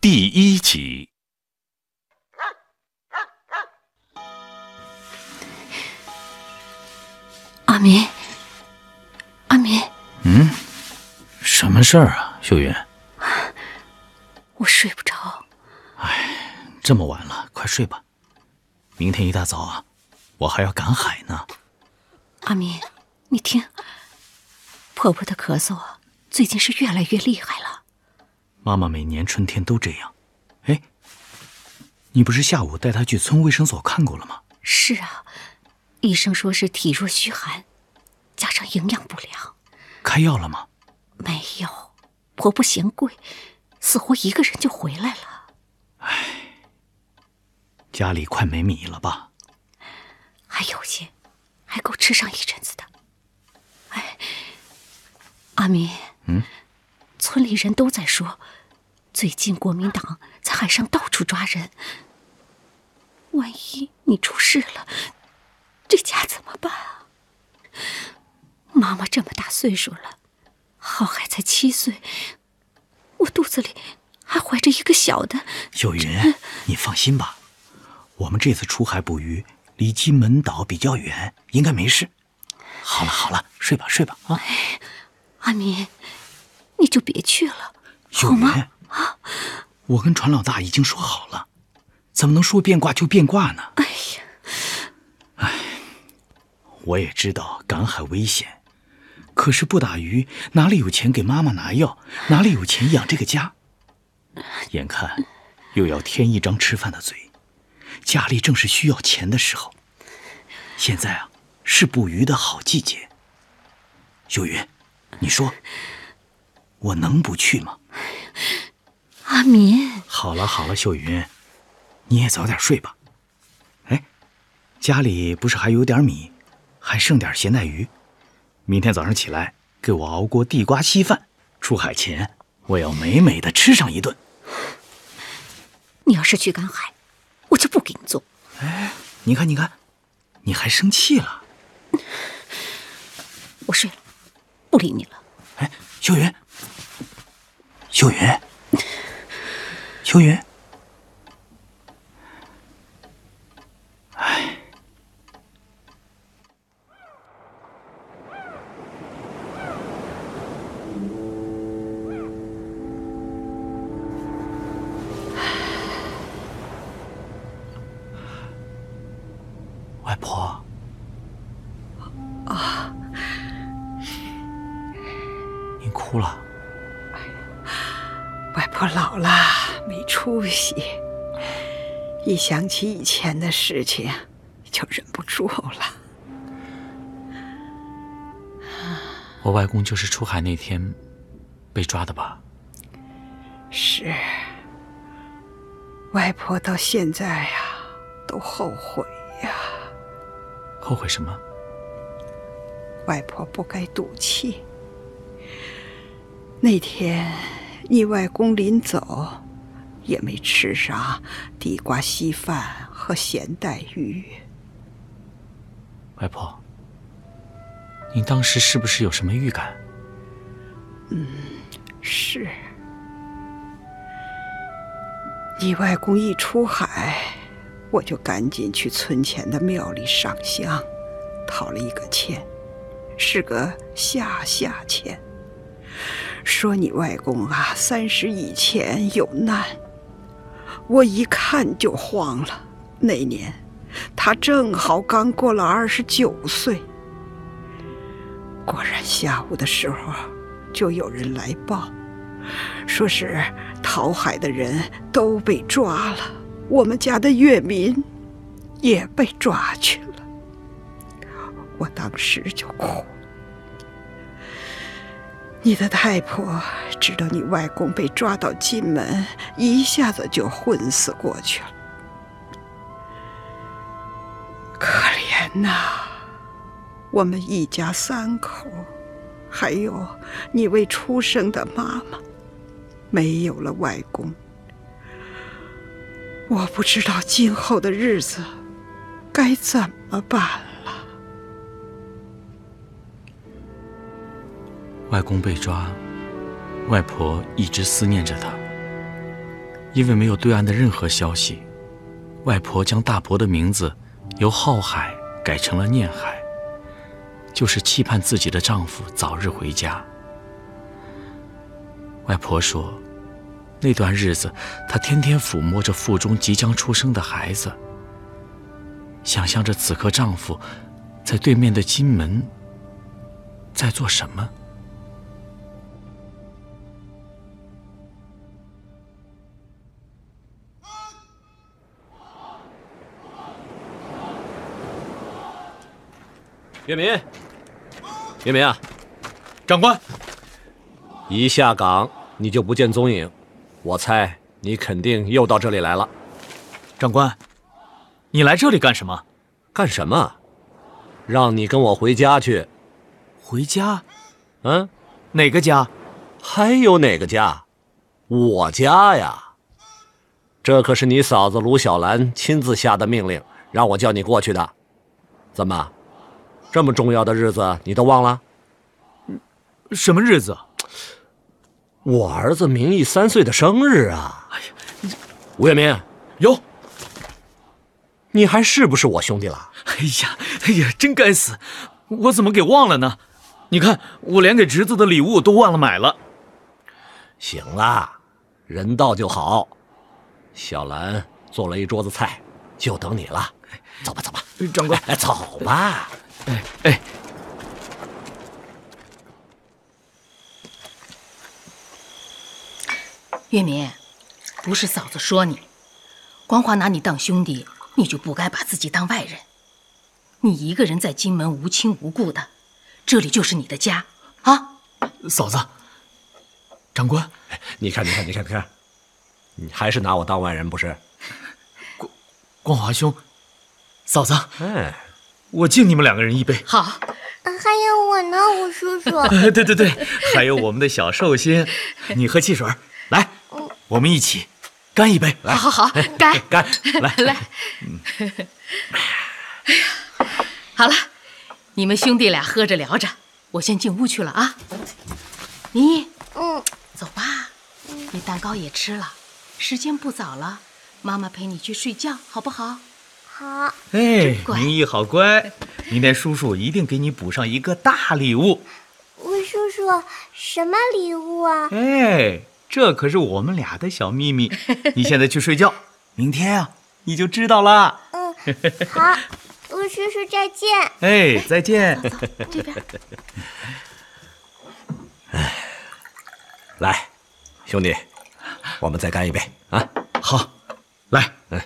第一集。阿明，阿明，嗯，什么事儿啊，秀云？我睡不着。哎，这么晚了，快睡吧。明天一大早啊，我还要赶海呢。阿明，你听，婆婆的咳嗽啊，最近是越来越厉害了。妈妈每年春天都这样。哎，你不是下午带她去村卫生所看过了吗？是啊。医生说是体弱虚寒，加上营养不良。开药了吗？没有，婆婆嫌贵，死活一个人就回来了。唉，家里快没米了吧？还有些，还够吃上一阵子的。哎，阿明，嗯，村里人都在说，最近国民党在海上到处抓人，万一你出事了。这家怎么办啊？妈妈这么大岁数了，浩海才七岁，我肚子里还怀着一个小的。秀云，你放心吧，我们这次出海捕鱼离金门岛比较远，应该没事。好了好了，睡吧睡吧啊！阿明，你就别去了，好吗？啊，我跟船老大已经说好了，怎么能说变卦就变卦呢？哎呀，哎。我也知道赶海危险，可是不打鱼哪里有钱给妈妈拿药？哪里有钱养这个家？眼看又要添一张吃饭的嘴，家里正是需要钱的时候。现在啊，是捕鱼的好季节。秀云，你说我能不去吗？阿民，好了好了，秀云，你也早点睡吧。哎，家里不是还有点米？还剩点咸带鱼，明天早上起来给我熬锅地瓜稀饭。出海前我要美美的吃上一顿。你要是去赶海，我就不给你做。哎，你看，你看，你还生气了？我睡了，不理你了。哎，秀云，秀云，秋云。想起以前的事情，就忍不住了。我外公就是出海那天被抓的吧？是。外婆到现在呀，都后悔呀。后悔什么？外婆不该赌气。那天你外公临走，也没吃啥地瓜稀饭和咸带鱼。外婆，您当时是不是有什么预感？嗯，是。你外公一出海。我就赶紧去村前的庙里上香，讨了一个签，是个下下签，说你外公啊三十以前有难。我一看就慌了，那年他正好刚过了二十九岁。果然下午的时候就有人来报，说是讨海的人都被抓了。我们家的月民也被抓去了，我当时就哭。你的太婆知道你外公被抓到金门，一下子就昏死过去了。可怜呐，我们一家三口，还有你未出生的妈妈，没有了外公。我不知道今后的日子该怎么办外公被抓，外婆一直思念着他。因为没有对岸的任何消息，外婆将大伯的名字由浩海改成了念海，就是期盼自己的丈夫早日回家。外婆说，那段日子她天天抚摸着腹中即将出生的孩子，想象着此刻丈夫在对面的金门在做什么。月明，月明啊，长官，一下岗你就不见踪影，我猜你肯定又到这里来了。长官，你来这里干什么？干什么？让你跟我回家去。回家？嗯，哪个家？还有哪个家？我家呀。这可是你嫂子卢小兰亲自下的命令，让我叫你过去的。怎么？这么重要的日子你都忘了？什么日子？我儿子明义三岁的生日啊！哎呀，吴月明，有，你还是不是我兄弟了？哎呀，哎呀，真该死！我怎么给忘了呢？你看，我连给侄子的礼物都忘了买了。行了，人到就好。小兰做了一桌子菜，就等你了。走吧，走吧，长官，走吧。哎哎，月明，不是嫂子说你，光华拿你当兄弟，你就不该把自己当外人。你一个人在金门无亲无故的，这里就是你的家啊！嫂子，长官，你看，你看，你看，你看，你还是拿我当外人不是？光光华兄，嫂子，哎。我敬你们两个人一杯。好，还有我呢，吴叔叔。对对对，还有我们的小寿星，你喝汽水，来，我们一起干一杯。来，好好好，干干，来 来。哎呀，好了，你们兄弟俩喝着聊着，我先进屋去了啊。林毅，嗯，走吧，你蛋糕也吃了，时间不早了，妈妈陪你去睡觉，好不好？好，哎，明义好乖，明天叔叔一定给你补上一个大礼物。吴叔叔，什么礼物啊？哎，这可是我们俩的小秘密。你现在去睡觉，明天啊你就知道了。嗯，好，吴叔叔再见。哎，再见。走走，这边。哎，来，兄弟，我们再干一杯啊！好，来，嗯。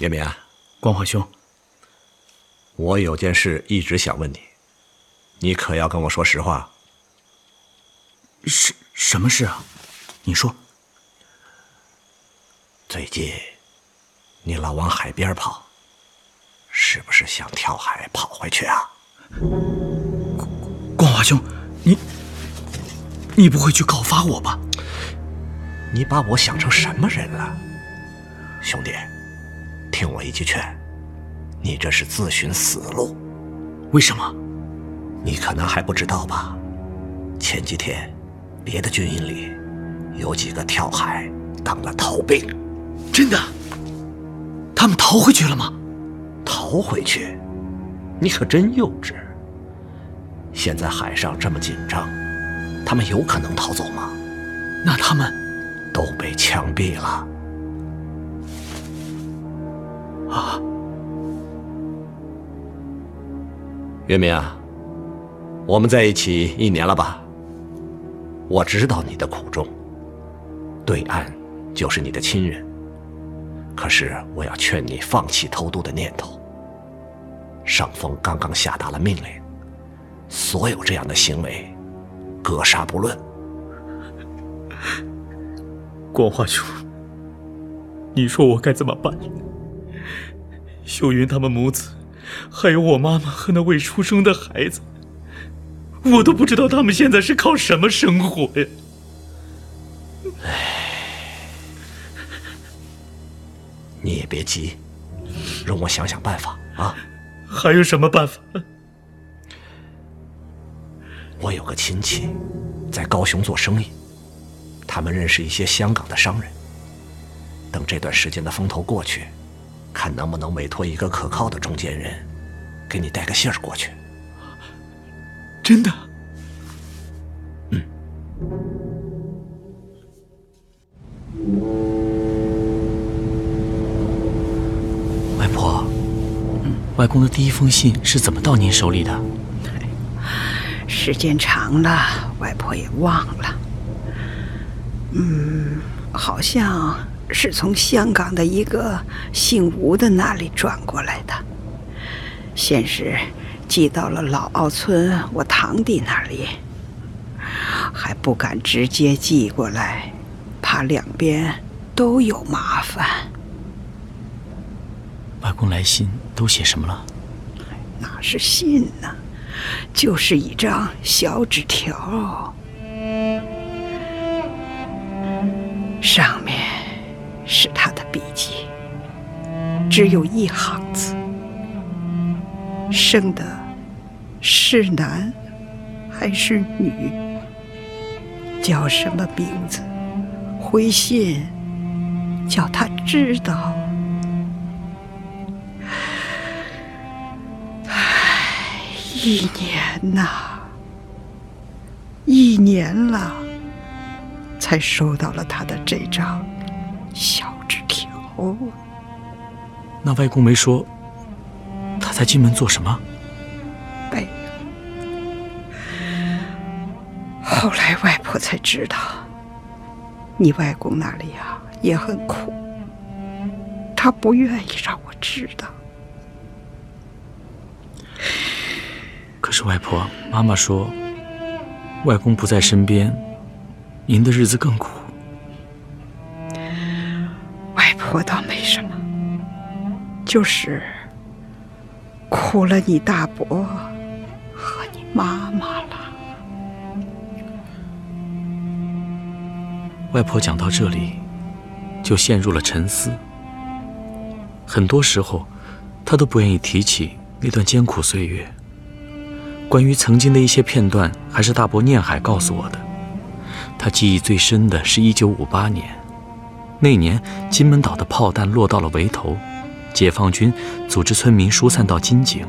月明啊，光华兄，我有件事一直想问你，你可要跟我说实话。什什么事啊？你说。最近你老往海边跑，是不是想跳海跑回去啊？光华兄，你你不会去告发我吧？你把我想成什么人了，兄弟？听我一句劝，你这是自寻死路。为什么？你可能还不知道吧？前几天，别的军营里有几个跳海当了逃兵。真的？他们逃回去了吗？逃回去？你可真幼稚。现在海上这么紧张，他们有可能逃走吗？那他们都被枪毙了。啊，月明啊，我们在一起一年了吧？我知道你的苦衷，对岸就是你的亲人。可是我要劝你放弃偷渡的念头。上峰刚刚下达了命令，所有这样的行为，格杀不论。光华兄，你说我该怎么办？秀云他们母子，还有我妈妈和那未出生的孩子，我都不知道他们现在是靠什么生活呀！唉，你也别急，容我想想办法啊！还有什么办法？我有个亲戚，在高雄做生意，他们认识一些香港的商人。等这段时间的风头过去，看能不能委托一个可靠的中间人，给你带个信儿过去。真的？嗯。外婆，外公的第一封信是怎么到您手里的？时间长了，外婆也忘了。嗯，好像是从香港的一个姓吴的那里转过来的，先是寄到了老澳村我堂弟那里，还不敢直接寄过来，怕两边都有麻烦。外公来信都写什么了？哪是信呢？就是一张小纸条，上笔记，只有一行字：“生的是男还是女？叫什么名字？回信叫他知道。”一年呐，一年了，才收到了他的这张小纸条。那外公没说他在金门做什么？没后来外婆才知道，你外公那里呀也很苦，他不愿意让我知道。可是外婆，妈妈说，外公不在身边，您的日子更苦。就是苦了你大伯和你妈妈了。外婆讲到这里，就陷入了沉思。很多时候，她都不愿意提起那段艰苦岁月。关于曾经的一些片段，还是大伯念海告诉我的。他记忆最深的是一九五八年，那年金门岛的炮弹落到了围头，解放军组织村民疏散到金井。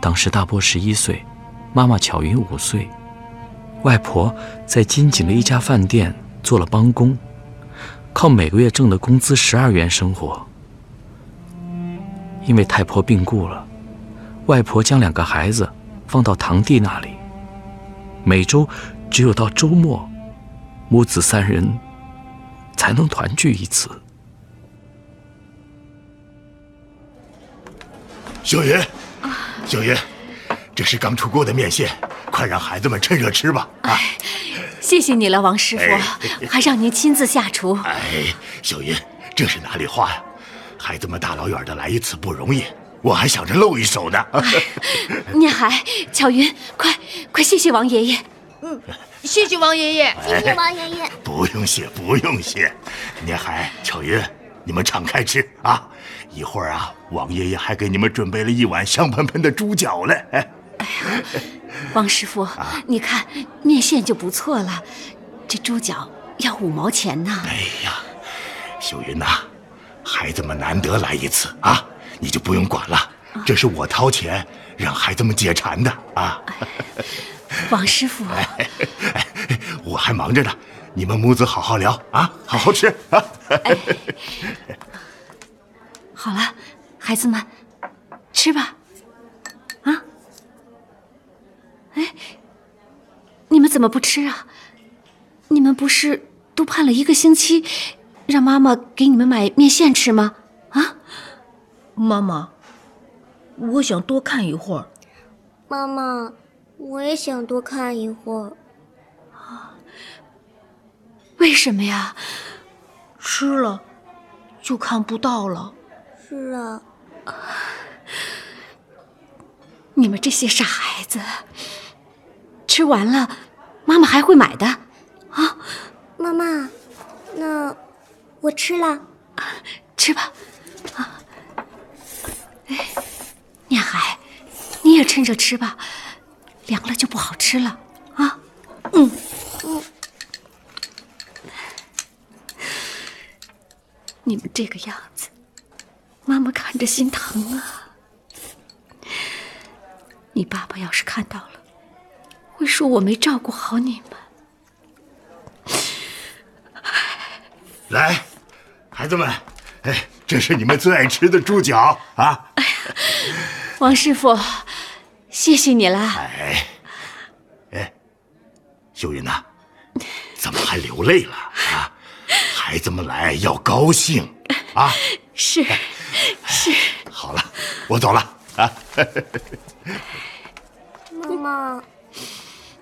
当时大伯十一岁，妈妈巧云五岁，外婆在金井的一家饭店做了帮工，靠每个月挣的工资十二元生活。因为太婆病故了，外婆将两个孩子。放到堂弟那里，每周只有到周末，母子三人才能团聚一次。秀云，秀云，这是刚出锅的面线，快让孩子们趁热吃吧！啊，谢谢你了，王师傅，还让您亲自下厨。哎，秀云，这是哪里话呀？孩子们大老远的来一次不容易。我还想着露一手呢。念海、巧云，快快谢谢王爷爷。嗯，谢谢王爷爷，谢谢王爷爷。不用谢，不用谢。念海、巧云，你们敞开吃啊！一会儿啊，王爷爷还给你们准备了一碗香喷喷的猪脚嘞。哎呀，王师傅，你看面线就不错了，这猪脚要五毛钱呢。哎呀，秀云呐，孩子们难得来一次啊。你就不用管了，这是我掏钱让孩子们解馋的啊！王师傅，我还忙着呢，你们母子好好聊啊，好好吃啊！好了，孩子们，吃吧。啊？哎，你们怎么不吃啊？你们不是都盼了一个星期，让妈妈给你们买面线吃吗？啊？妈妈，我想多看一会儿。妈妈，我也想多看一会儿。啊？为什么呀？吃了就看不到了。是啊。你们这些傻孩子，吃完了，妈妈还会买的。啊？妈妈，那我吃了。吃吧。啊。哎，念海，你也趁热吃吧，凉了就不好吃了啊。嗯。你们这个样子，妈妈看着心疼啊。你爸爸要是看到了，会说我没照顾好你们。来，孩子们，哎，这是你们最爱吃的猪脚啊！哎王师傅，谢谢你了。哎，哎，秀云呐，怎么还流泪了啊？孩子们来要高兴啊！是，是。好了，我走了啊。妈妈，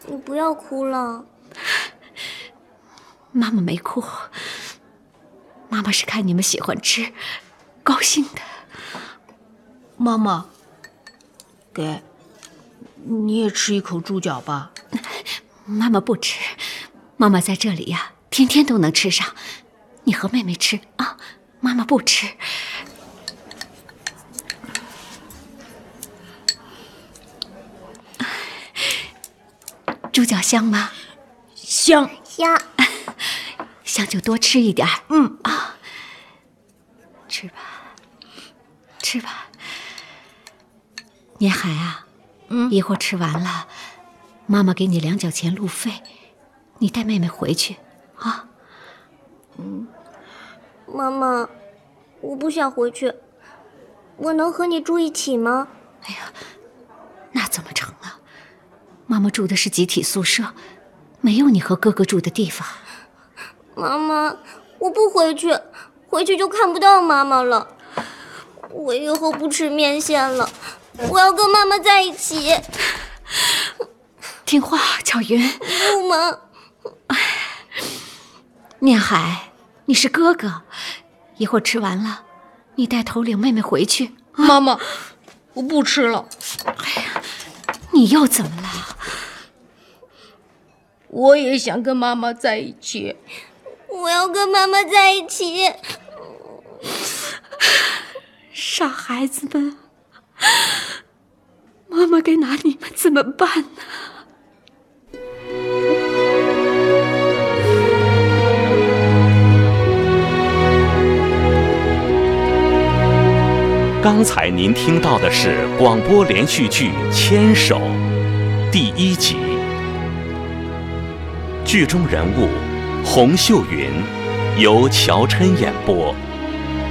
你不要哭了。妈妈没哭，妈妈是看你们喜欢吃，高兴的。妈妈，给，你也吃一口猪脚吧。妈妈不吃，妈妈在这里呀，天天都能吃上。你和妹妹吃。啊，妈妈不吃。猪脚香吗？香。香，香就多吃一点嗯。啊，吃吧，吃吧。年海啊，嗯，一会儿吃完了，妈妈给你两角钱路费，你带妹妹回去啊。嗯，妈妈，我不想回去，我能和你住一起吗？哎呀，那怎么成啊？妈妈住的是集体宿舍，没有你和哥哥住的地方。妈妈，我不回去，回去就看不到妈妈了。我以后不吃面线了，我要跟妈妈在一起。听话，巧云。不吗？念海，你是哥哥，一会儿吃完了，你带头领妹妹回去。妈妈，我不吃了。哎呀，你又怎么了？我也想跟妈妈在一起。我要跟妈妈在一起。傻孩子们，妈妈该拿你们怎么办呢？刚才您听到的是广播连续剧《牵手》第一集，剧中人物洪秀云由乔琛演播，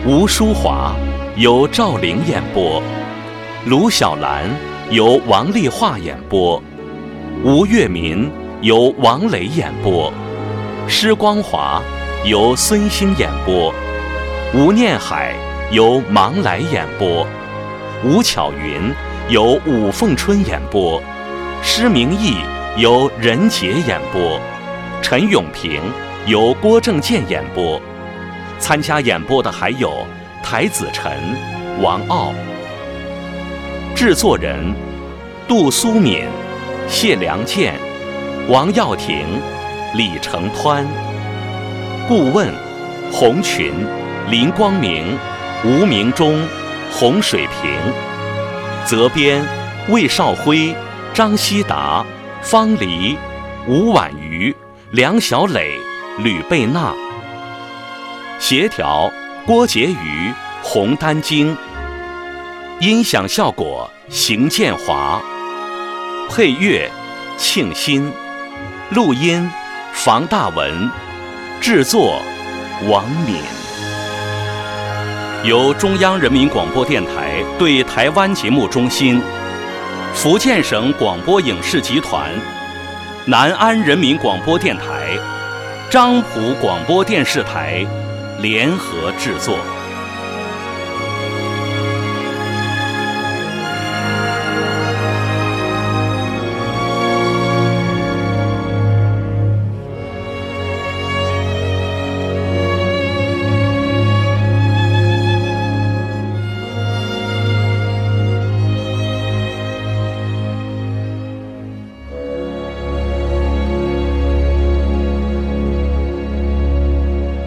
吴淑华由赵玲演播，卢小兰由王丽华演播，吴月民由王磊演播，施光华由孙兴演播，吴念海。由芒来演播，吴巧云由武凤春演播，施明义由任杰演播，陈永平由郭正健演播。参加演播的还有台子晨、王傲。制作人：杜苏敏、谢良健、王耀庭、李成湍。顾问：洪群、林光明。吴明忠、洪水平，责编魏少辉、张希达、方黎、吴婉瑜、梁小磊、吕贝娜，协调郭婕妤、洪丹晶，音响效果邢建华，配乐庆新，录音房大文，制作王敏。由中央人民广播电台对台湾节目中心、福建省广播影视集团、南安人民广播电台、漳浦广播电视台联合制作。